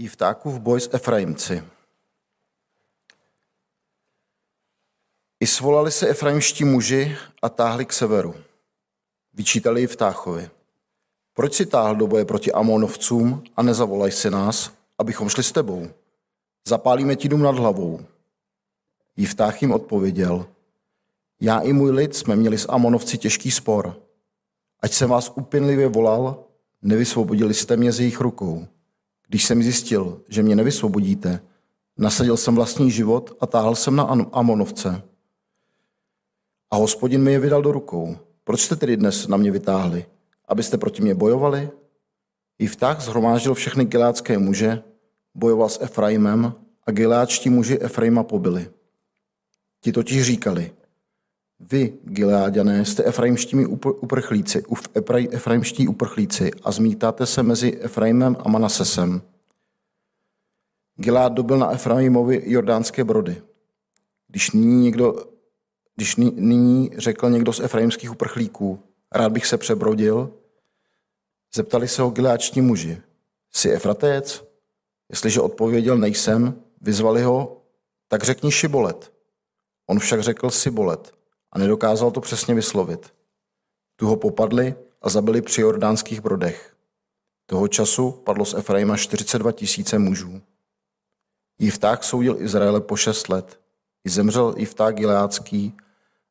Jiftákův boj s Efraimci. I svolali se efraimští muži a táhli k severu. Vyčítali Jiftáchovi. Proč si táhl do boje proti Amonovcům a nezavolaj si nás, abychom šli s tebou? Zapálíme ti dům nad hlavou. Jiftách jim odpověděl. Já i můj lid jsme měli s Amonovci těžký spor. Ať jsem vás upinlivě volal, nevysvobodili jste mě z jejich rukou. Když jsem zjistil, že mě nevysvobodíte, nasadil jsem vlastní život a táhl jsem na Amonovce. A hospodin mi je vydal do rukou. Proč jste tedy dnes na mě vytáhli? Abyste proti mě bojovali? Jiftách zhromáždil všechny gileádské muže, bojoval s Efraimem a gileádští muži Efraima pobili. Ti totiž říkali, vy, Gileáďané, jste efraimští uprchlíci, efraimští uprchlíci a zmítáte se mezi Efraimem a Manasesem. Gileád dobil na Efraimovi jordánské brody. Když nyní, někdo, když nyní řekl někdo z efraimských uprchlíků, rád bych se přebrodil, zeptali se ho gileáčtí muži, jsi Efratec? Jestliže odpověděl nejsem, vyzvali ho, tak řekni Šibolet. On však řekl Sibolet a nedokázal to přesně vyslovit. Tu ho popadli a zabili při jordánských brodech. Toho času padlo z Efraima 42 tisíce mužů. Jifták soudil Izraele po šest let. I zemřel Jifták Gileácký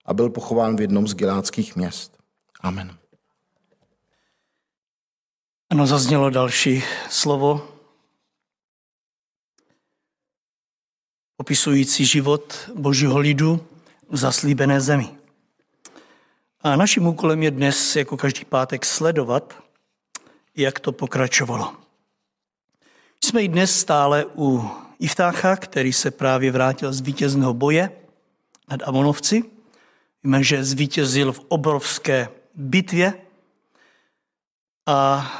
a byl pochován v jednom z gileáckých měst. Amen. Ano, zaznělo další slovo, opisující život božího lidu, zaslíbené zemi. A naším úkolem je dnes, jako každý pátek, sledovat, jak to pokračovalo. Jsme i dnes stále u Iftácha, který se právě vrátil z vítězného boje nad Amonovci. Víme, že zvítězil v obrovské bitvě a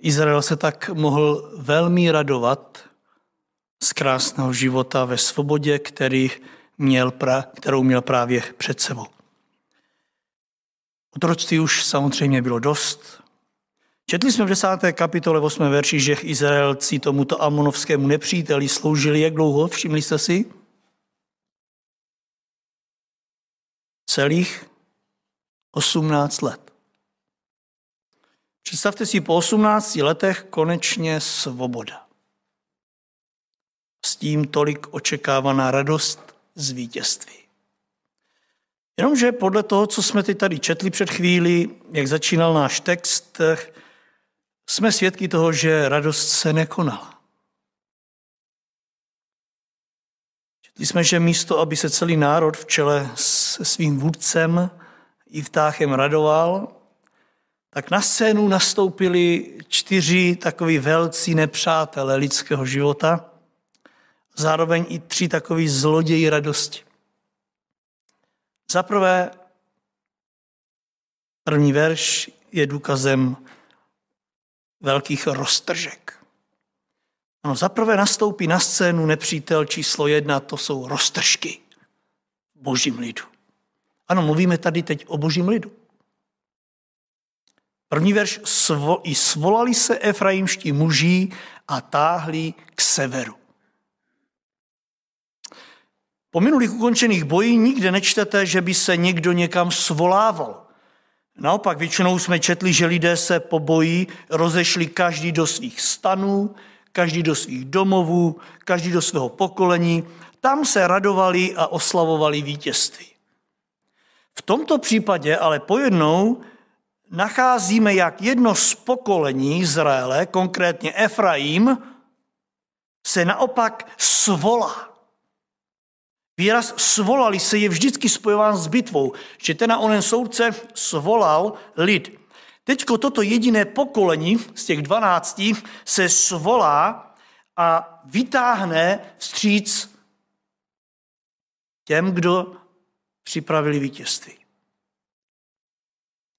Izrael se tak mohl velmi radovat z krásného života ve svobodě, který měl pra, kterou měl právě před sebou. Otroctví už samozřejmě bylo dost. Četli jsme v desáté kapitole 8. verši, že Izraelci tomuto amonovskému nepříteli sloužili jak dlouho, všimli jste si? Celých 18 let. Představte si, po 18 letech konečně svoboda. S tím tolik očekávaná radost z vítězství. Jenomže podle toho, co jsme teď tady četli před chvílí, jak začínal náš text, jsme svědky toho, že radost se nekonala. Četli jsme, že místo, aby se celý národ v čele se svým vůdcem i vtáchem radoval, tak na scénu nastoupili čtyři takový velcí nepřátelé lidského života – zároveň i tři takový zloději radosti. Za prvé, první verš je důkazem velkých roztržek. Ano, zaprvé nastoupí na scénu nepřítel číslo jedna, to jsou roztržky božím lidu. Ano, mluvíme tady teď o božím lidu. První verš, svo, i svolali se efraimští muži a táhli k severu. Po minulých ukončených bojích nikde nečtete, že by se někdo někam svolával. Naopak většinou jsme četli, že lidé se po boji rozešli každý do svých stanů, každý do svých domovů, každý do svého pokolení. Tam se radovali a oslavovali vítězství. V tomto případě ale pojednou nacházíme, jak jedno z pokolení Izraele, konkrétně Efraim, se naopak svolá. Výraz svolali se je vždycky spojován s bitvou, že ten onen soudce svolal lid. Teďko toto jediné pokolení z těch dvanácti se svolá a vytáhne vstříc těm, kdo připravili vítězství.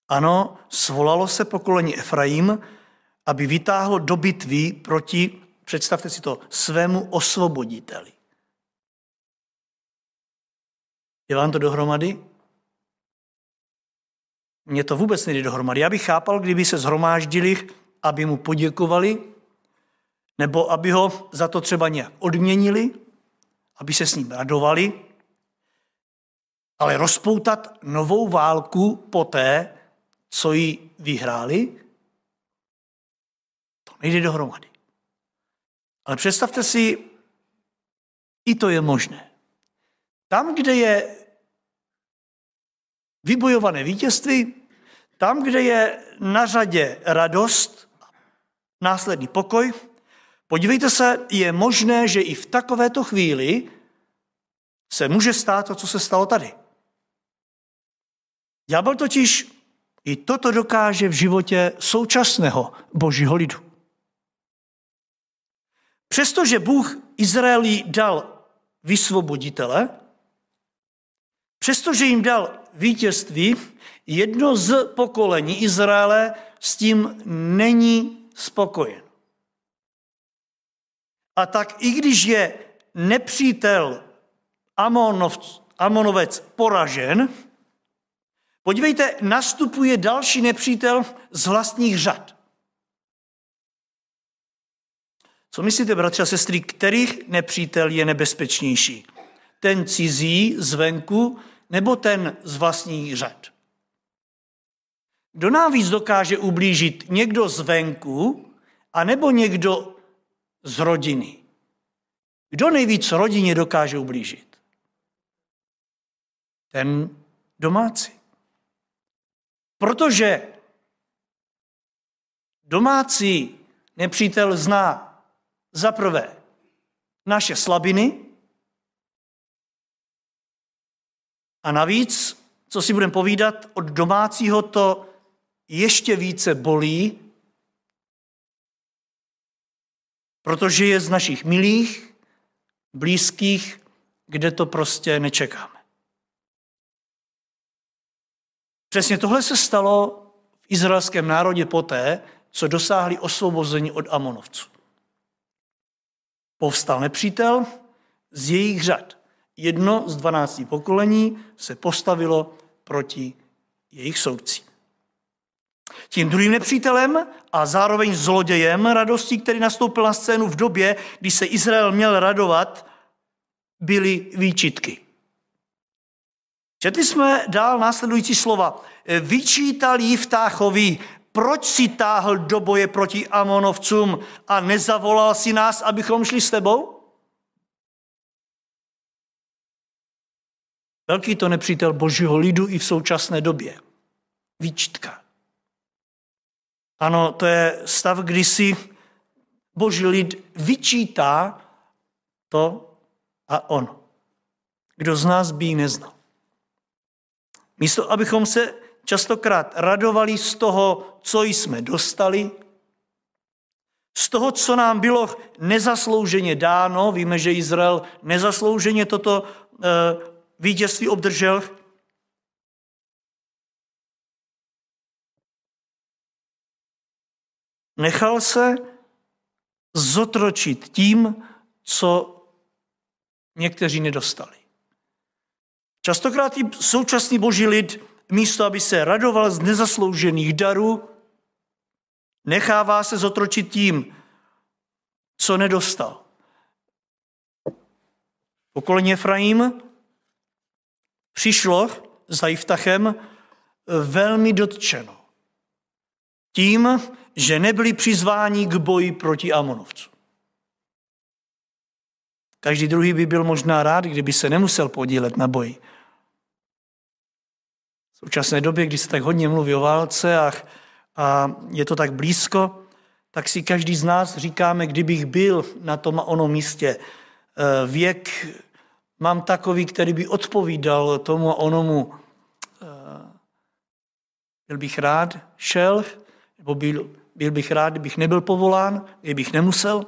Ano, svolalo se pokolení Efraim, aby vytáhlo do bitvy proti, představte si to, svému osvoboditeli. Vám to dohromady? Mně to vůbec nejde dohromady. Já bych chápal, kdyby se zhromáždili, aby mu poděkovali, nebo aby ho za to třeba nějak odměnili, aby se s ním radovali, ale rozpoutat novou válku poté, co ji vyhráli, to nejde dohromady. Ale představte si, i to je možné. Tam, kde je vybojované vítězství, tam, kde je na řadě radost, následný pokoj, podívejte se, je možné, že i v takovéto chvíli se může stát to, co se stalo tady. Ďábel totiž i toto dokáže v životě současného božího lidu. Přestože Bůh Izraeli dal vysvoboditele, přestože jim dal vítězství, jedno z pokolení Izraele s tím není spokojen. A tak i když je nepřítel Amonovec poražen, podívejte, nastupuje další nepřítel z vlastních řad. Co myslíte, bratři a sestry, kterých nepřítel je nebezpečnější? Ten cizí zvenku nebo ten z vlastních řad? Kdo nám víc dokáže ublížit? Někdo zvenku a nebo někdo z rodiny? Kdo nejvíc rodině dokáže ublížit? Ten domácí. Protože domácí nepřítel zná za prvé naše slabiny a navíc, co si budeme povídat, od domácího to ještě více bolí, protože je z našich milých, blízkých, kde to prostě nečekáme. Přesně tohle se stalo v izraelském národě poté, co dosáhli osvobození od Amonovců. Povstal nepřítel z jejich řad. Jedno z dvanácti pokolení se postavilo proti jejich soudcím. Tím druhým nepřítelem a zároveň zlodějem radostí, který nastoupil na scénu v době, kdy se Izrael měl radovat, byly výčitky. Četli jsme dál následující slova. Vyčítal jí vtáchovi, proč si táhl do boje proti Amonovcům a nezavolal si nás, abychom šli s tebou? Velký to nepřítel božího lidu i v současné době. Výčitka. Ano, to je stav, kdy si boží lid vyčítá to a on. Kdo z nás by ji neznal. Místo, abychom se častokrát radovali z toho, co jsme dostali, z toho, co nám bylo nezaslouženě dáno. Víme, že Izrael nezaslouženě toto e, vítězství obdržel. Nechal se zotročit tím, co někteří nedostali. Častokrát i současný boží lid místo, aby se radoval z nezasloužených darů, nechává se zotročit tím, co nedostal. Pokolení Efraim přišlo za Jiftachem velmi dotčeno. Tím, že nebyli přizváni k boji proti Amonovcům. Každý druhý by byl možná rád, kdyby se nemusel podílet na boji současné době, kdy se tak hodně mluví o válce a, a je to tak blízko, tak si každý z nás říkáme, kdybych byl na tom a onom místě. Eh, věk mám takový, který by odpovídal tomu a onomu. Eh, byl bych rád, šel, nebo byl, byl bych rád, kdybych nebyl povolán, kdybych nemusel.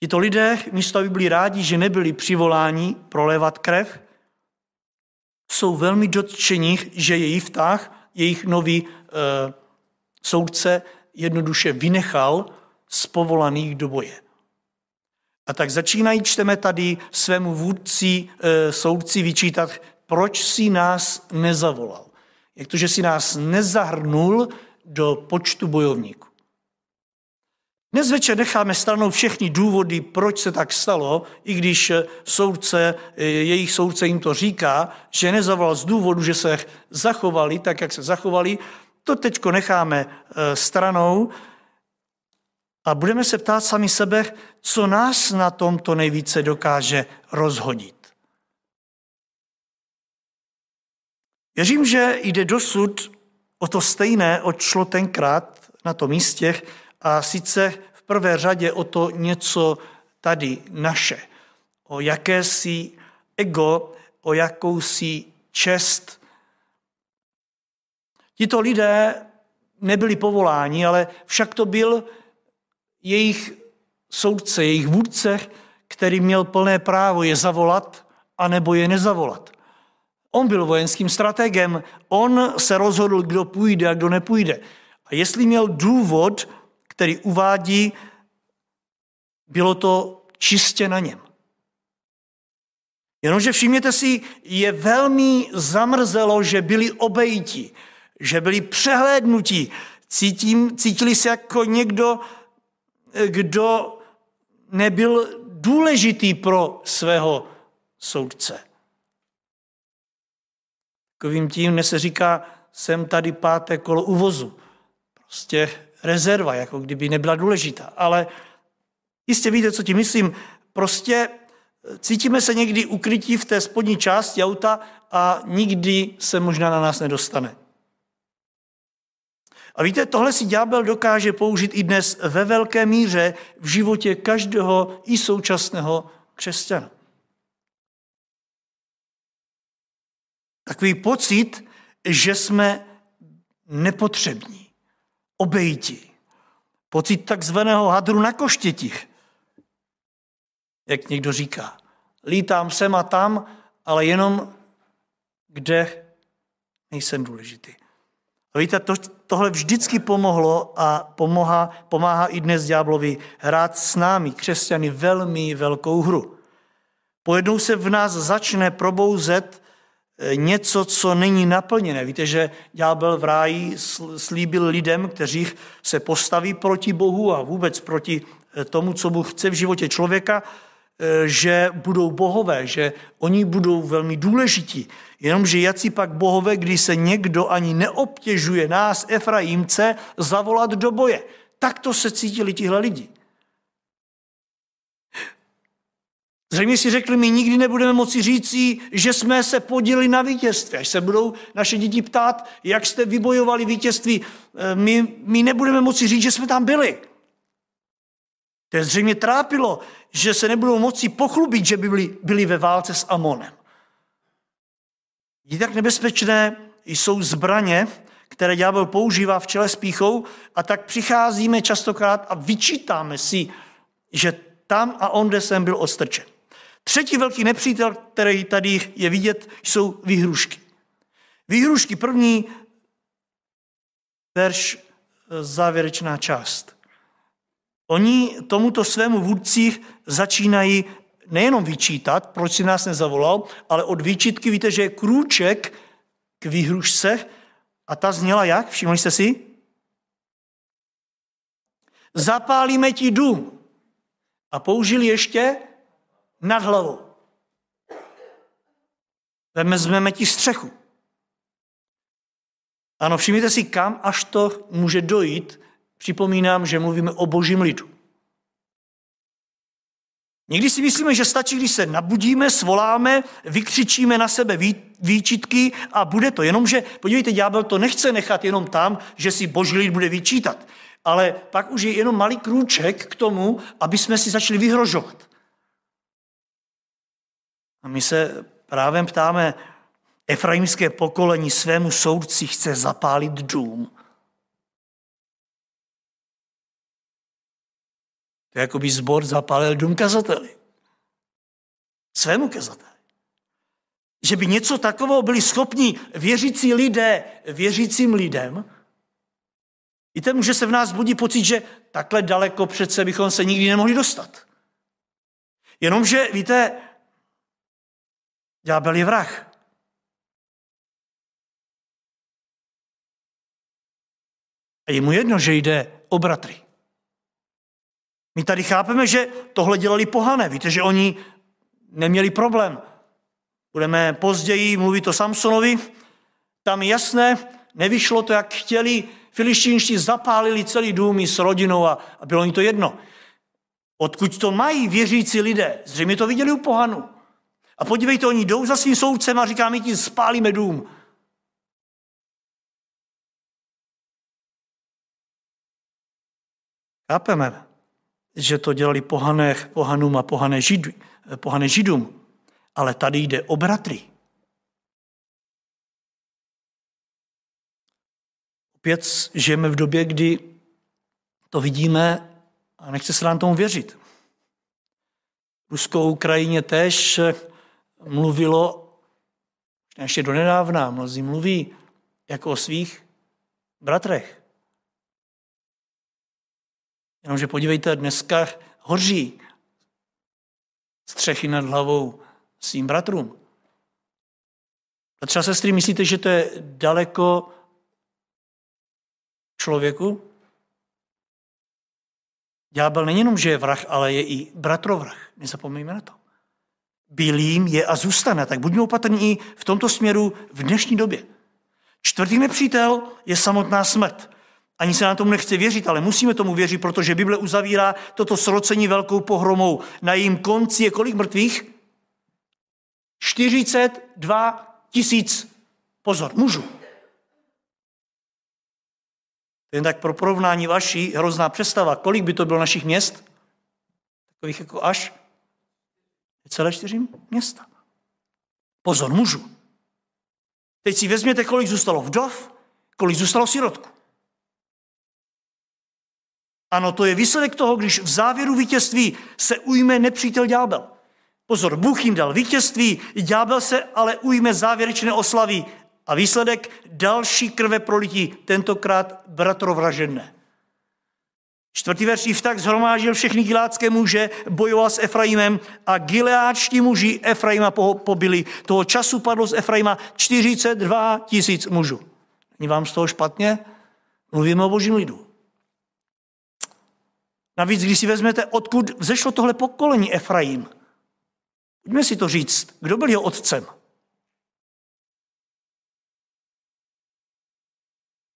Tito lidé, místo aby byli rádi, že nebyli přivoláni prolévat krev, jsou velmi dotčení, že jejich vtah, jejich nový e, soudce jednoduše vynechal z povolaných do boje. A tak začínají, čteme tady svému vůdci, e, soudci vyčítat, proč si nás nezavolal. Jak to, že si nás nezahrnul do počtu bojovníků. Dnes večer necháme stranou všechny důvody, proč se tak stalo, i když soudce, jejich soudce jim to říká, že nezavolal z důvodu, že se zachovali tak, jak se zachovali. To teď necháme eh, stranou a budeme se ptát sami sebe, co nás na tomto nejvíce dokáže rozhodit. Věřím, že jde dosud o to stejné, odšlo tenkrát na tom místě, a sice v prvé řadě o to něco tady naše. O jakési ego, o jakousi čest. Tito lidé nebyli povoláni, ale však to byl jejich soudce, jejich vůdce, který měl plné právo je zavolat, anebo je nezavolat. On byl vojenským strategem, on se rozhodl, kdo půjde a kdo nepůjde. A jestli měl důvod, který uvádí, bylo to čistě na něm. Jenomže všimněte si, je velmi zamrzelo, že byli obejti, že byli přehlédnutí, cítím, cítili se jako někdo, kdo nebyl důležitý pro svého soudce. Takovým tím se říká, jsem tady páté kolo uvozu. Prostě rezerva, jako kdyby nebyla důležitá. Ale jistě víte, co tím myslím. Prostě cítíme se někdy ukrytí v té spodní části auta a nikdy se možná na nás nedostane. A víte, tohle si ďábel dokáže použít i dnes ve velké míře v životě každého i současného křesťana. Takový pocit, že jsme nepotřební, obejti. Pocit takzvaného hadru na koštětích, jak někdo říká. Lítám sem a tam, ale jenom kde nejsem důležitý. A víte, to, tohle vždycky pomohlo a pomáhá, pomáhá i dnes ďáblovi hrát s námi, křesťany, velmi velkou hru. Pojednou se v nás začne probouzet eh, něco, co není naplněné. Víte, že ďábel v ráji slíbil lidem, kteří se postaví proti Bohu a vůbec proti eh, tomu, co Bůh chce v životě člověka, že budou bohové, že oni budou velmi důležití, Jenomže jací pak bohové, když se někdo ani neobtěžuje nás, Efraimce, zavolat do boje. Tak to se cítili tihle lidi. Zřejmě si řekli, my nikdy nebudeme moci říci, že jsme se podělili na vítězství. Až se budou naše děti ptát, jak jste vybojovali vítězství, eh, my, my nebudeme moci říct, že jsme tam byli. To je zřejmě trápilo, že se nebudou moci pochlubit, že by byli, byli ve válce s Amonem. Jak nebezpečné jsou zbraně, které ďábel používá v čele s píchou a tak přicházíme častokrát a vyčítáme si, že tam a onde jsem byl odstrčen. Třetí velký nepřítel, který tady je vidět, jsou výhrušky. Výhrušky první, verš závěrečná část. Oni tomuto svému vůdci začínají nejenom vyčítat, proč si nás nezavolal, ale od výčitky víte, že je krůček k výhrušce a ta zněla jak? Všimli jste si? Zapálíme ti dům. A použili ještě nad hlavou. Vezmeme ti střechu. Ano, všimněte si, kam až to může dojít. Připomínám, že mluvíme o božím lidu. Někdy si myslíme, že stačí, když se nabudíme, svoláme, vykřičíme na sebe výčitky a bude to. Jenomže, podívejte, ďábel to nechce nechat jenom tam, že si boží lid bude vyčítat. Ale pak už je jenom malý krůček k tomu, aby jsme si začali vyhrožovat. A my se právě ptáme, Efraimské pokolení svému soudci chce zapálit dům. To jako by zbor zapálil dům kazateli. Svému kazateli. Že by něco takového byli schopni věřící lidé, věřícím lidem, Víte, může se v nás budit pocit, že takhle daleko přece bychom se nikdy nemohli dostat. Jenomže, víte, ďábel je vrah. A je mu jedno, že jde o bratry. My tady chápeme, že tohle dělali pohané. Víte, že oni neměli problém. Budeme později mluvit o Samsonovi. Tam jasné, nevyšlo to, jak chtěli. Filištínští zapálili celý dům s rodinou a, a bylo jim to jedno. Odkud to mají věřící lidé? Zřejmě to viděli u pohanu. A podívejte, oni jdou za svým soudcem a říká, my ti spálíme dům. Chápeme, že to dělali pohané, pohanům a pohané, žid, pohané židům. Ale tady jde o bratry. Opět žijeme v době, kdy to vidíme a nechce se nám tomu věřit. Ruskou Ukrajině tež mluvilo, ještě do nedávna, mnozí mluví jako o svých bratrech. Jenomže podívejte, dneska hoří střechy nad hlavou svým bratrům. A třeba sestry, myslíte, že to je daleko člověku? Ďábel není jenom, že je vrah, ale je i bratrovrah. Nezapomeňme na to. Bílým je a zůstane. Tak buďme opatrní i v tomto směru v dnešní době. Čtvrtý nepřítel je samotná smrt. Ani se na tomu nechce věřit, ale musíme tomu věřit, protože Bible uzavírá toto srocení velkou pohromou. Na jejím konci je kolik mrtvých? 42 tisíc, pozor, mužů. Jen tak pro porovnání vaší hrozná představa, kolik by to bylo našich měst? Takových jako až celé čtyři města. Pozor, mužů. Teď si vezměte, kolik zůstalo vdov, kolik zůstalo sirotku. Ano, to je výsledek toho, když v závěru vítězství se ujme nepřítel ďábel. Pozor, Bůh jim dal vítězství, ďábel se ale ujme závěrečné oslavy a výsledek další krve prolití, tentokrát bratrovražené. Čtvrtý verš tak zhromážil všechny gilácké muže, bojoval s Efraimem a gileáčtí muži Efraima pobili. Toho času padlo z Efraima 42 tisíc mužů. Není vám z toho špatně? Mluvíme o božím lidu. Navíc, když si vezmete, odkud vzešlo tohle pokolení Efraim, pojďme si to říct, kdo byl jeho otcem?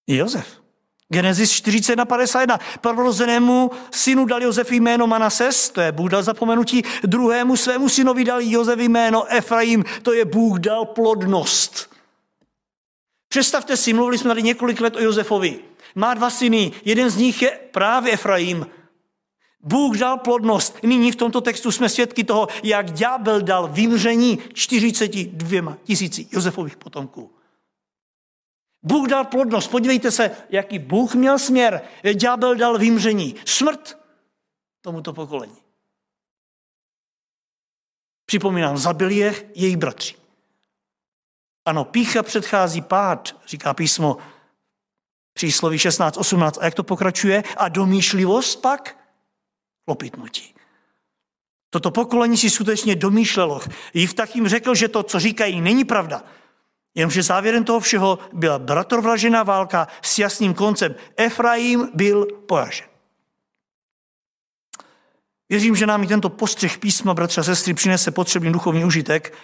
Josef. Genesis 40 na 51. Prvorozenému synu dal Josef jméno Manases, to je Bůh dal zapomenutí, druhému svému synovi dal Josef jméno Efraim, to je Bůh dal plodnost. Představte si, mluvili jsme tady několik let o Josefovi. Má dva syny, jeden z nich je právě Efraim, Bůh dal plodnost. Nyní v tomto textu jsme svědky toho, jak ďábel dal vymření 42 tisíci Josefových potomků. Bůh dal plodnost. Podívejte se, jaký Bůh měl směr. Ďábel dal vymření. Smrt tomuto pokolení. Připomínám, zabili je jejich bratři. Ano, pícha předchází pád, říká písmo přísloví 16, 18. A jak to pokračuje? A domýšlivost pak opitnutí. Toto pokolení si skutečně domýšlelo. tak jim řekl, že to, co říkají, není pravda. Jenomže závěrem toho všeho byla bratrovražená válka s jasným koncem. Efraim byl poražen. Věřím, že nám i tento postřeh písma, bratře a sestry, přinese potřebný duchovní užitek.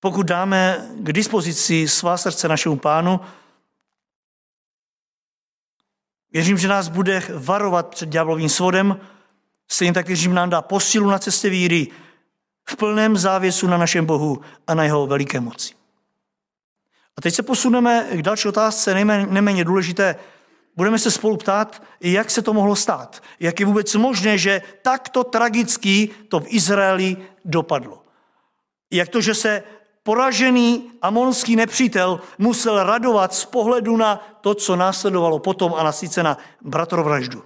Pokud dáme k dispozici svá srdce našemu pánu, Věřím, že nás bude varovat před ďáblovým svodem, stejně tak věřím, nám dá posilu na cestě víry v plném závěsu na našem Bohu a na jeho veliké moci. A teď se posuneme k další otázce, nejméně, neméně důležité. Budeme se spolu ptát, jak se to mohlo stát. Jak je vůbec možné, že takto tragicky to v Izraeli dopadlo. Jak to, že se poražený amonský nepřítel musel radovat z pohledu na to, co následovalo potom a na sice na bratrovraždu.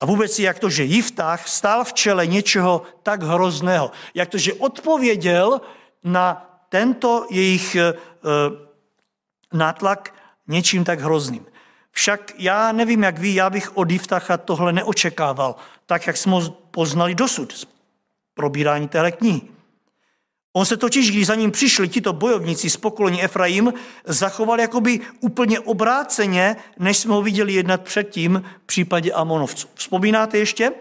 A vůbec jak to, že Jiftách stál v čele něčeho tak hrozného. Jak to, že odpověděl na tento jejich e, nátlak něčím tak hrozným. Však já nevím, jak ví, já bych od Jiftacha tohle neočekával, tak jak jsme ho poznali dosud z probírání téhle knihy. On se totiž, když za ním přišli tito bojovníci z pokolení Efraim, zachoval jakoby úplně obráceně, než jsme ho viděli jednat předtím v případě Amonovců. Vzpomínáte ještě?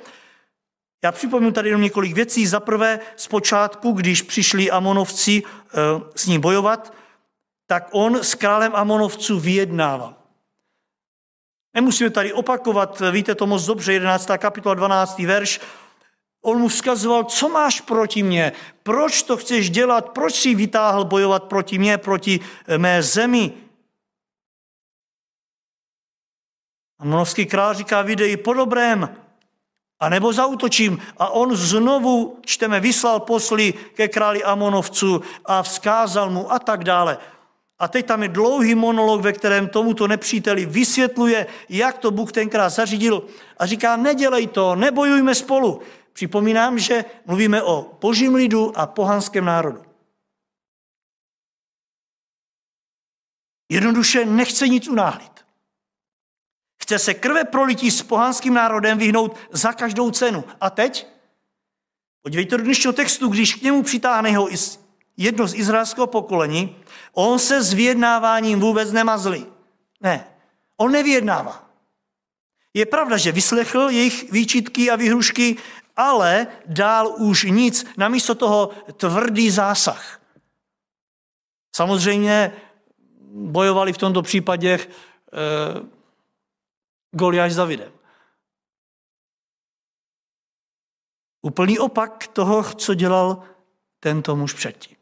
Já připomínám tady jenom několik věcí. Za prvé, zpočátku, když přišli Amonovci eh, s ním bojovat, tak on s králem Amonovců vyjednával. Nemusíme tady opakovat, víte to moc dobře, 11. kapitola, 12. verš. On mu vzkazoval, co máš proti mně, proč to chceš dělat, proč si vytáhl bojovat proti mně, proti eh, mé zemi. Amonovský král říká, vydej po dobrém, a nebo zautočím. A on znovu, čteme, vyslal posly ke králi Amonovců a vzkázal mu a tak dále. A teď tam je dlouhý monolog, ve kterém tomuto nepříteli vysvětluje, jak to Bůh tenkrát zařídil. A říká, nedělej to, nebojujme spolu. Připomínám, že mluvíme o božím lidu a pohanském národu. Jednoduše nechce nic unáhlit. Chce se krve prolití s pohánským národem vyhnout za každou cenu. A teď? Podívejte do dnešního textu, když k němu přitáhne ho jedno z izraelského pokolení, on se s vyjednáváním vůbec nemazlí. Ne, on nevyjednává. Je pravda, že vyslechl jejich výčitky a výhrušky, ale dál už nic, namísto toho tvrdý zásah. Samozřejmě bojovali v tomto případě eh, Goliáš s Davidem. Úplný opak toho, co dělal tento muž předtím.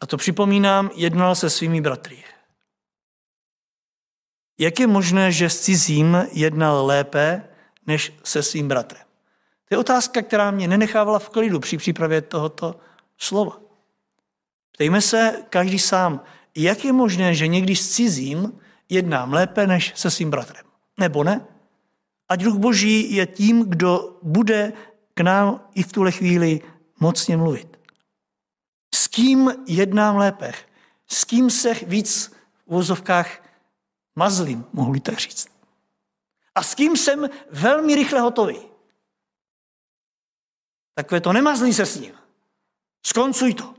A to připomínám, jednal se svými bratry. Jak je možné, že s cizím jednal lépe, než se svým bratrem? To je otázka, která mě nenechávala v klidu při přípravě tohoto slova. Ptejme se každý sám, jak je možné, že někdy s cizím jednám lépe než se svým bratrem. Nebo ne? Ať duch boží je tím, kdo bude k nám i v tuhle chvíli mocně mluvit. S kým jednám lépe? S kým se víc v vozovkách mazlím, mohu tak říct. A s kým jsem velmi rychle hotový. Takové to nemazlí se s ním. Skoncuj to.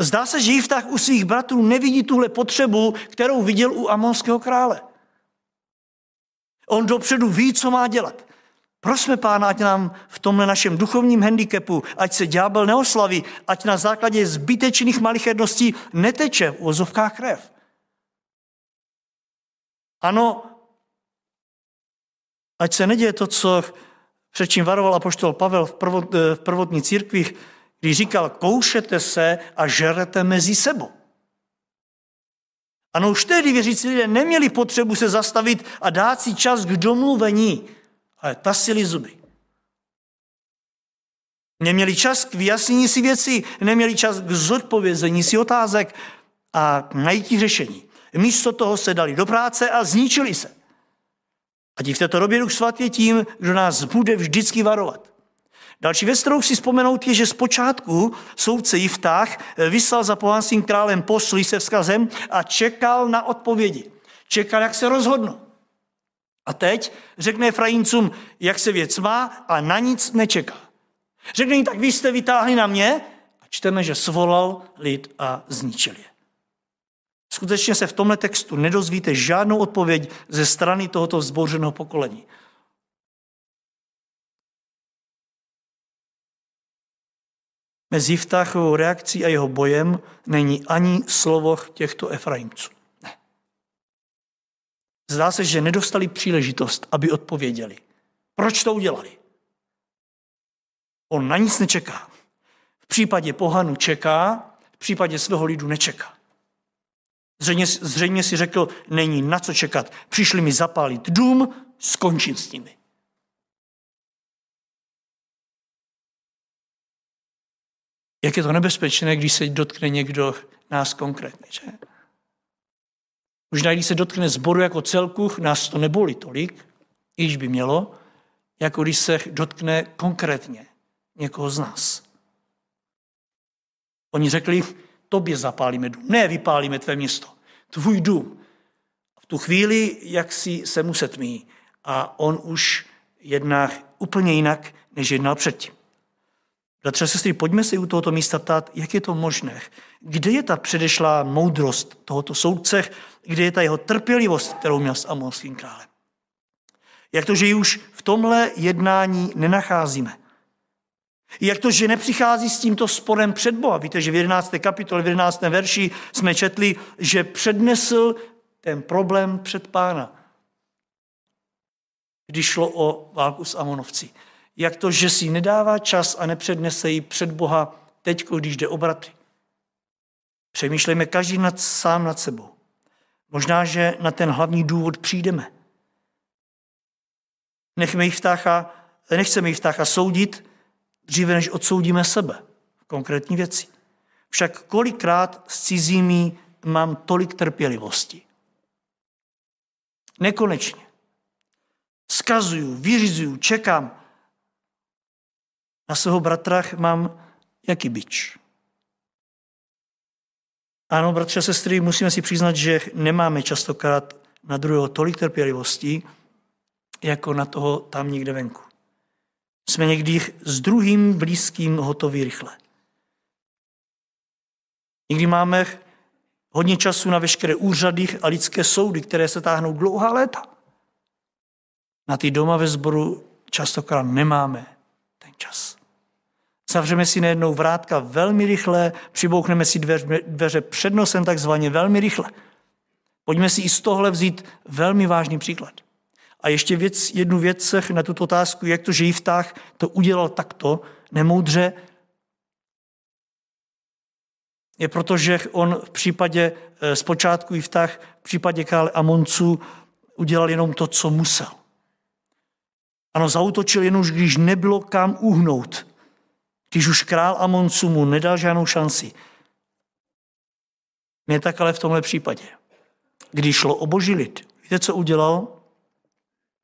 Zdá se, že Jiftach u svých bratrů nevidí tuhle potřebu, kterou viděl u amonského krále. On dopředu ví, co má dělat. Prosme pána, ať nám v tomhle našem duchovním handicapu, ať se ďábel neoslaví, ať na základě zbytečných malicherností neteče v ozovkách krev. Ano, ať se neděje to, co před čím varoval apoštol Pavel v, prvot, v prvotní církvích, když říkal, koušete se a žerete mezi sebou. Ano, už tehdy věřící lidé neměli potřebu se zastavit a dát si čas k domluvení, ale tasili zuby. Neměli čas k vyjasnění si věcí, neměli čas k zodpovězení si otázek a k najítí řešení. Místo toho se dali do práce a zničili se. A v této době Duch Svatý je tím, kdo nás bude vždycky varovat. Další věc, kterou si vzpomenout, je, že zpočátku soudce Jiftách vyslal za pohanským králem posly se vzkazem a čekal na odpovědi. Čekal, jak se rozhodnou. A teď řekne Efraíncům, jak se věc má a na nic nečeká. Řekne jim, tak vy jste vytáhli na mě a čteme, že svolal lid a zničil je. Skutečně se v tomhle textu nedozvíte žádnou odpověď ze strany tohoto vzbouřeného pokolení. Mezi Jiftáchovou reakcí a jeho bojem není ani slovo těchto Efraimců. Ne. Zdá se, že nedostali příležitost, aby odpověděli. Proč to udělali? On na nic nečeká. V případě pohanu čeká, v případě svého lidu nečeká. Zřejmě, zřejmě si řekl, není na co čekat. Přišli mi zapálit dům, skončím s nimi. Jak je to nebezpečné, když se dotkne někdo nás konkrétně, že? Možná, když se dotkne zboru jako celku, nás to nebolí tolik, již by mělo, jako když se dotkne konkrétně někoho z nás. Oni řekli, tobě zapálíme dům. Ne, vypálíme tvé město, tvůj dům. V tu chvíli, jak si se mu setmí a on už jedná úplně jinak, než jednal předtím. Bratře a sestry, pojďme si u tohoto místa ptát, jak je to možné. Kde je ta předešlá moudrost tohoto soudce, kde je ta jeho trpělivost, kterou měl s amonským králem? Jak to, že ji už v tomhle jednání nenacházíme? Jak to, že nepřichází s tímto sporem před Boha? Víte, že v 11. kapitole, v 11. verši jsme četli, že přednesl ten problém před pána, když šlo o válku s Amonovci. Jak to, že si nedává čas a nepřednese ji před Boha teď, když jde o bratry. Přemýšlejme každý nad, sám nad sebou. Možná, že na ten hlavní důvod přijdeme. Nechme jich vtácha, nechceme jich vtácha soudit, dříve než odsoudíme sebe v konkrétní věci. Však kolikrát s cizími mám tolik trpělivosti. Nekonečně. Skazuju, vyřizuju, čekám. Na svého bratra mám jaký bič. Ano, bratře a sestry, musíme si přiznat, že nemáme častokrát na druhého tolik trpělivosti, jako na toho tam někde venku. Jsme někdy s druhým blízkým hotoví rychle. Někdy máme hodně času na veškeré úřady a lidské soudy, které se táhnou dlouhá léta. Na ty doma ve sboru častokrát nemáme ten čas. Zavřeme si nejednou vrátka velmi rychle, přibouchneme si dveře, dveře před nosem takzvaně velmi rychle. Pojďme si i z tohle vzít velmi vážný příklad. A ještě věc, jednu věc na tuto otázku, jak to, že Jiftách to udělal takto nemoudře, je proto, že on v případě eh, zpočátku Jiftách, v případě krále Amonců udělal jenom to, co musel. Ano, zautočil jenom, když nebylo kam uhnout. Když už král Amonců mu nedal žádnou šanci. Ne tak ale v tomhle případě. Když šlo o boží lid, víte, co udělal?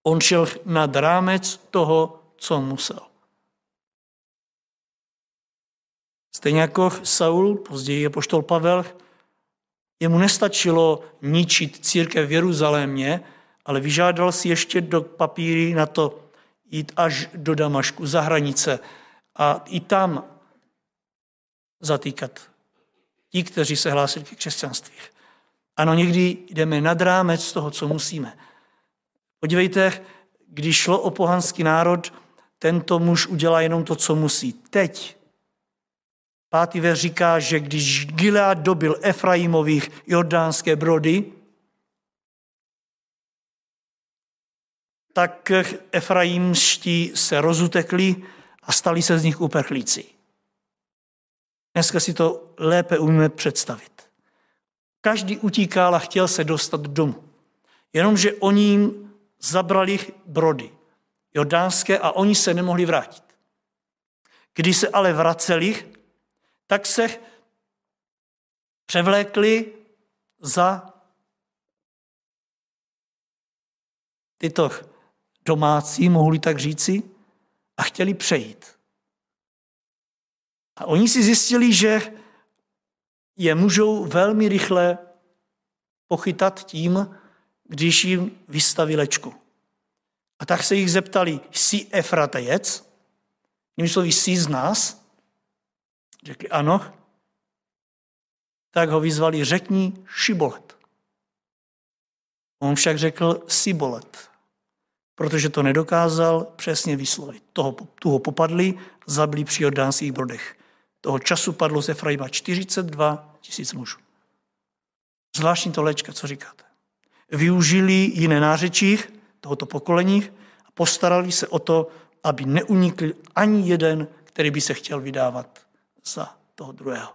On šel nad rámec toho, co musel. Stejně jako Saul, později je poštol Pavel, jemu nestačilo ničit církev v Jeruzalémě, ale vyžádal si ještě do papíry na to jít až do Damašku, za hranice a i tam zatýkat ti, kteří se hlásili k křesťanství. Ano, někdy jdeme nad rámec toho, co musíme. Podívejte, když šlo o pohanský národ, tento muž udělá jenom to, co musí. Teď pátý ver říká, že když Gilead dobil Efraimových jordánské brody, tak Efraimští se rozutekli a stali se z nich uprchlíci. Dneska si to lépe umíme představit. Každý utíkal a chtěl se dostat domů. Jenomže oni zabrali brody jordánské a oni se nemohli vrátit. Když se ale vraceli, tak se převlékli za tyto domácí, mohli tak říci, a chtěli přejít. A oni si zjistili, že je můžou velmi rychle pochytat tím, když jim vystaví lečku. A tak se jich zeptali, jsi Efratejec? Jinými slovy, jsi z nás? Řekli ano. Tak ho vyzvali, řekni Šibolet. On však řekl Sibolet, protože to nedokázal přesně vyslovit. Toho, tu ho popadli, zabili při jordánských brodech. Toho času padlo ze Efraima 42 tisíc mužů. Zvláštní to léčka, co říkáte využili jiné nářečí tohoto pokolení a postarali se o to, aby neunikl ani jeden, který by se chtěl vydávat za toho druhého.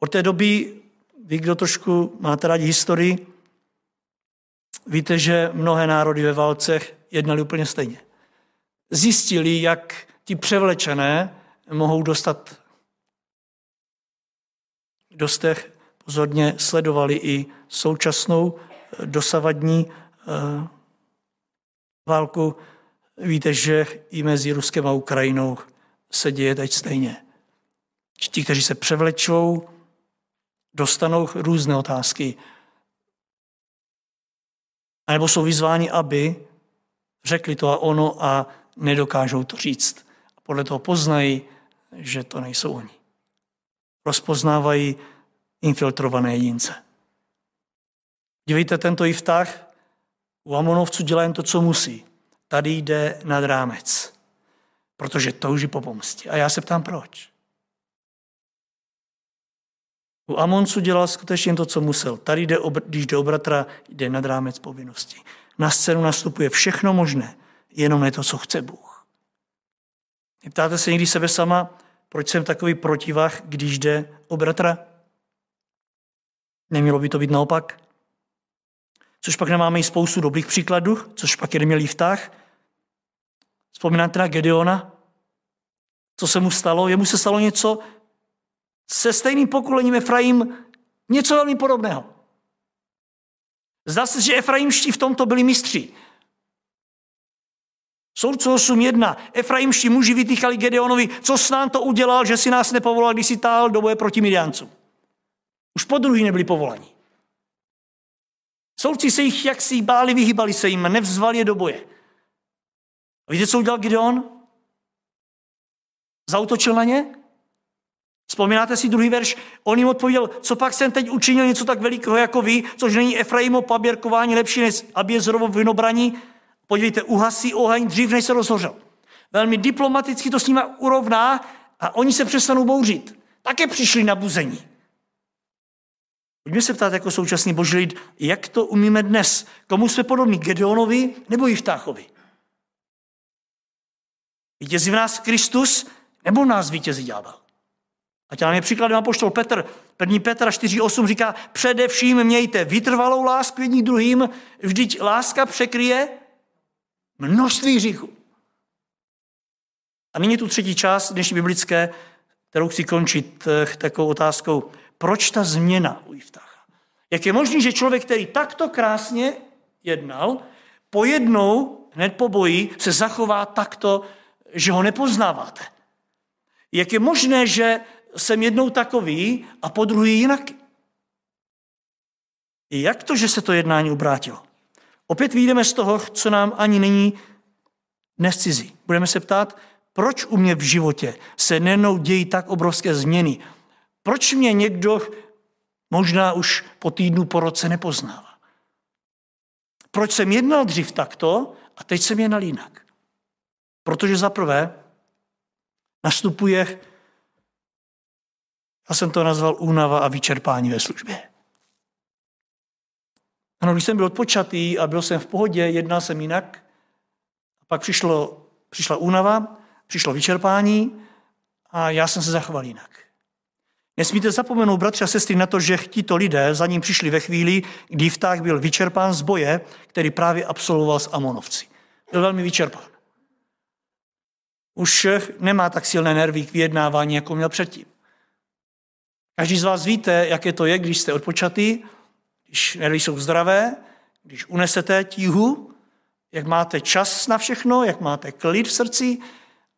Od té doby, vy, kdo trošku máte rádi historii, víte, že mnohé národy ve válcech jednali úplně stejně. Zjistili, jak ti převlečené mohou dostat dostech pozorně sledovali i současnou eh, dosavadní eh, válku. Víte, že i mezi Ruskem a Ukrajinou se děje teď stejně. Ti, kteří se převlečou, dostanou různé otázky. A nebo jsou vyzváni, aby řekli to a ono a nedokážou to říct. A Podle toho poznají, že to nejsou oni. Rozpoznávají infiltrované jedince. Dívejte, tento Jiftach u Amonovců dělá jen to, co musí. Tady jde nad rámec, protože touží po pomstě. A já se ptám, proč? U Amoncu dělal skutečně to, co musel. Tady jde, když jde o bratra, jde nad rámec povinnosti. Na scénu nastupuje všechno možné, jenom ne to, co chce Bůh. Ptáte se někdy sebe sama, proč jsem takový protivách, když jde o bratra? Nemělo by to být naopak? Což pak nemáme i spoustu dobrých příkladů, což pak je neměl vtah. Vzpomínáte na Gedeona? Co se mu stalo? Jemu se stalo něco se stejným pokolením Efraim, něco velmi podobného. Zdá se, že Efraimští v tomto byli mistři. Soudcu 8.1. Efraimští muži vytýchali Gedeonovi, co s nám to udělal, že si nás nepovolal, když si tál do boje proti Midiancům. Už po druhý nebyli povolani. Soudci se jich jaksi báli, vyhýbali se jim, nevzvali je do boje. A víte, co udělal Gideon? Zautočil na ně? Vzpomínáte si druhý verš? On jim odpověděl, co pak jsem teď učinil něco tak velikého jako vy, což není Efraimo paběrkování lepší než Abiezerovo vinobraní. Podívejte, uhasí oheň dřív, než se rozhořel. Velmi diplomaticky to s nimi urovná a oni se přestanou bouřit. Také přišli na buzení. Pojďme se ptát jako současný boží lid, jak to umíme dnes? Komu jsme podobní? Gedeonovi nebo Jiftáchovi? Vítězí v nás Kristus nebo nás vítězí ďábel? A nám je příkladem apoštol Petr. 1. Petra 4.8 říká, především mějte vytrvalou lásku jedním druhým, vždyť láska překryje množství hříchů. A nyní tu třetí část dnešní biblické, kterou chci končit eh, takovou otázkou. Proč ta změna u Jiftácha? Jak je možné, že člověk, který takto krásně jednal, pojednou, hned po boji, se zachová takto, že ho nepoznáváte? Jak je možné, že jsem jednou takový a po druhý jinak? Jak to, že se to jednání obrátilo? Opět vyjdeme z toho, co nám ani není dnes cizí. Budeme se ptát, proč u mě v životě se nenou dějí tak obrovské změny? Proč mě někdo možná už po týdnu, po roce nepoznává? Proč jsem jednal dřív takto a teď jsem jednal jinak? Protože za prvé nastupuje, já jsem to nazval únava a vyčerpání ve službě. Ano, když jsem byl odpočatý a byl jsem v pohodě, jednal jsem jinak, a pak přišlo, přišla únava, přišlo vyčerpání a já jsem se zachoval jinak. Nesmíte zapomenout, bratři a sestry, na to, že tito lidé za ním přišli ve chvíli, kdy vták byl vyčerpán z boje, který právě absolvoval s Amonovci. Byl velmi vyčerpán. Už nemá tak silné nervy k vyjednávání, jako měl předtím. Každý z vás víte, jaké to je, když jste odpočatý, když nervy jsou zdravé, když unesete tíhu, jak máte čas na všechno, jak máte klid v srdci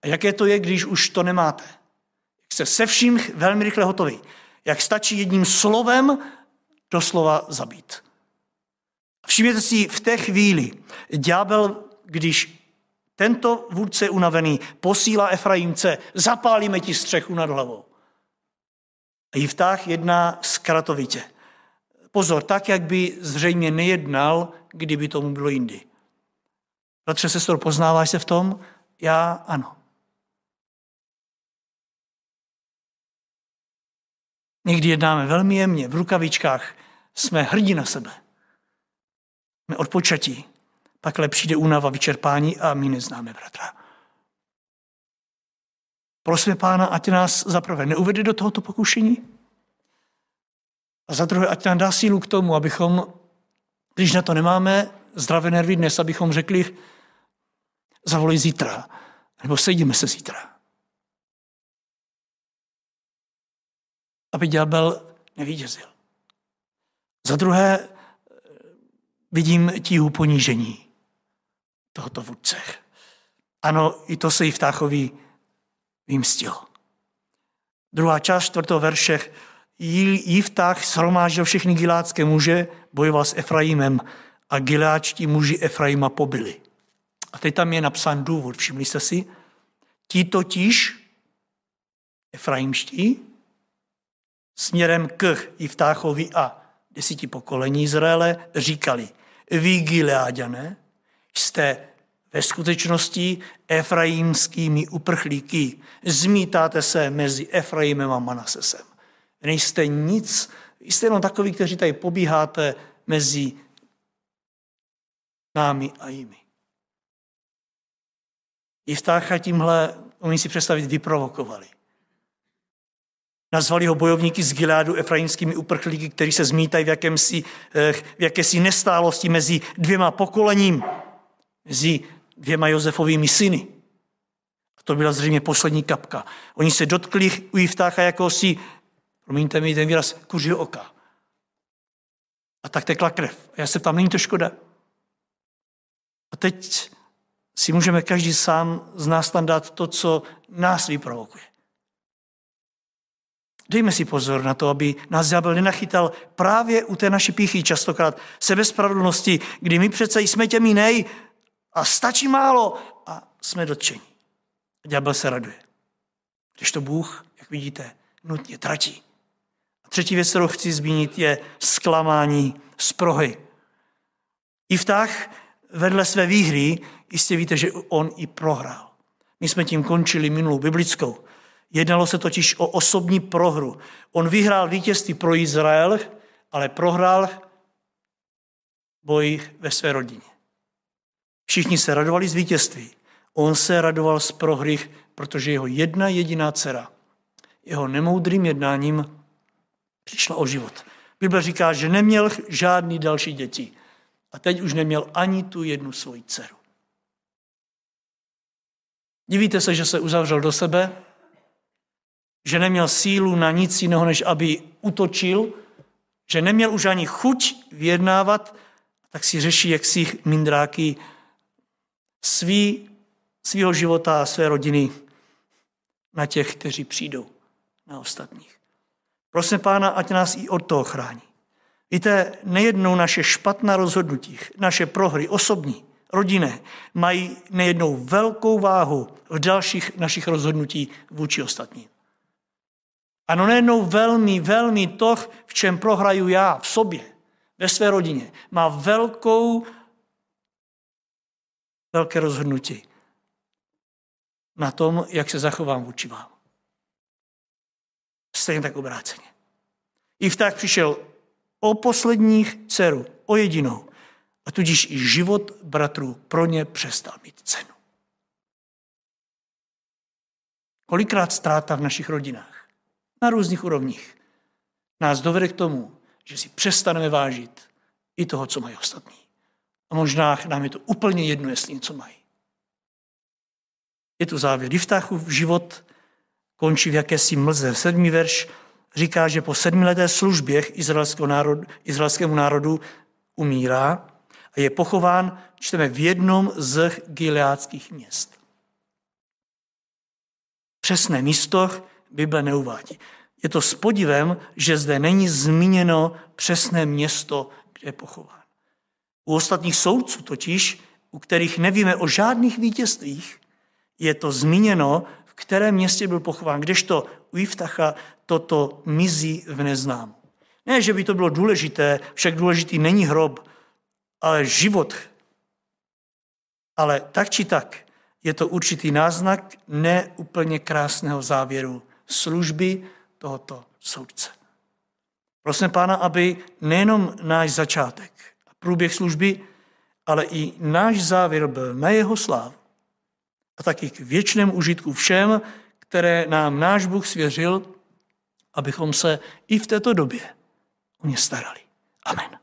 a jaké to je, když už to nemáte jste se vším velmi rychle hotový. Jak stačí jedním slovem doslova zabít. Všimněte si v té chvíli, ďábel, když tento vůdce unavený posílá Efraimce, zapálíme ti střechu nad hlavou. A Jiftáh jedná zkratovitě. Pozor, tak, jak by zřejmě nejednal, kdyby tomu bylo jindy. Bratře, sestro, poznáváš se v tom? Já ano. Někdy jednáme velmi jemně, v rukavičkách, jsme hrdí na sebe. Jsme odpočatí. Pak přijde únava, vyčerpání a my neznáme bratra. Prosíme pána, ať nás zaprvé neuvede do tohoto pokušení a za druhé, ať nám dá sílu k tomu, abychom, když na to nemáme zdravé nervy dnes, abychom řekli, zavolej zítra, nebo sejdeme se zítra. Aby ďábel nevítězil. Za druhé vidím tíhu ponížení tohoto vůdce. Ano, i to se jí v Táchovi vymstil. Druhá část čtvrtého verše. Jiftách shromáždil všechny gilácké muže, bojoval s Efraimem a giláčtí muži Efraima pobili. A teď tam je napsán důvod, všimli jste si? Ti totiž, Efraimští, směrem k Jiftáchovi a desíti pokolení Izraele říkali, vy Gileáďané jste ve skutečnosti efraimskými uprchlíky. Zmítáte se mezi Efraimem a Manasesem. Nejste nic, jste jenom takoví, kteří tady pobíháte mezi námi a jimi. Jiftácha tímhle, oni si představit, vyprovokovali. Nazvali ho bojovníky z Gileádu efraimskými uprchlíky, kteří se zmítají v, jakémsi, eh, v jakési nestálosti mezi dvěma pokolením, mezi dvěma Josefovými syny. A to byla zřejmě poslední kapka. Oni se dotkli u Jiftácha jakosi, promiňte mi ten výraz, kuřiho oka. A tak tekla krev. A já se tam, není to škoda. A teď si můžeme každý sám z nás tam dát to, co nás vyprovokuje. Dejme si pozor na to, aby nás ďábel nenachytal právě u té naší píchy, častokrát sebespravedlnosti, kdy my přece jsme těmi nej a stačí málo a jsme dotčeni. Ďábel se raduje. Když to Bůh, jak vidíte, nutně tratí. A třetí věc, kterou chci zmínit, je zklamání z prohy. I vtah vedle své výhry, jistě víte, že on i prohrál. My jsme tím končili minulou biblickou. Jednalo se totiž o osobní prohru. On vyhrál vítězství pro Izrael, ale prohrál boj ve své rodině. Všichni se radovali z vítězství. On se radoval z prohry, protože jeho jedna jediná dcera jeho nemoudrým jednáním přišla o život. Bible říká, že neměl žádný další děti. A teď už neměl ani tu jednu svoji dceru. Divíte se, že se uzavřel do sebe, že neměl sílu na nic jiného, než aby utočil, že neměl už ani chuť vyjednávat, tak si řeší, jak si mindráky svý, svýho života a své rodiny na těch, kteří přijdou, na ostatních. Prosím pána, ať nás i od toho chrání. Víte, nejednou naše špatná rozhodnutí, naše prohry osobní, rodinné, mají nejednou velkou váhu v dalších našich rozhodnutí vůči ostatním. Ano, nejednou velmi, velmi to, v čem prohraju já v sobě, ve své rodině, má velkou, velké rozhodnutí na tom, jak se zachovám vůči vám. Stejně tak obráceně. I v tak přišel o posledních dceru, o jedinou. A tudíž i život bratrů pro ně přestal mít cenu. Kolikrát ztráta v našich rodinách, na různých úrovních, nás dovede k tomu, že si přestaneme vážit i toho, co mají ostatní. A možná nám je to úplně jedno, jestli něco mají. Je tu závěr. v život končí v jakési mlze. Sedmý verš říká, že po sedmileté službě izraelského národu, izraelskému národu umírá a je pochován, čteme, v jednom z gileádských měst. Přesné místo Bible neuvádí. Je to s podivem, že zde není zmíněno přesné město, kde je pochován. U ostatních soudců totiž, u kterých nevíme o žádných vítězstvích, je to zmíněno, v kterém městě byl pochován, kdežto u Jiftacha toto mizí v neznámu. Ne, že by to bylo důležité, však důležitý není hrob, ale život. Ale tak či tak je to určitý náznak neúplně krásného závěru služby tohoto soudce. Prosím pána, aby nejenom náš začátek a průběh služby, ale i náš závěr byl na jeho slávu a taky k věčnému užitku všem, které nám náš Bůh svěřil, abychom se i v této době o ně starali. Amen.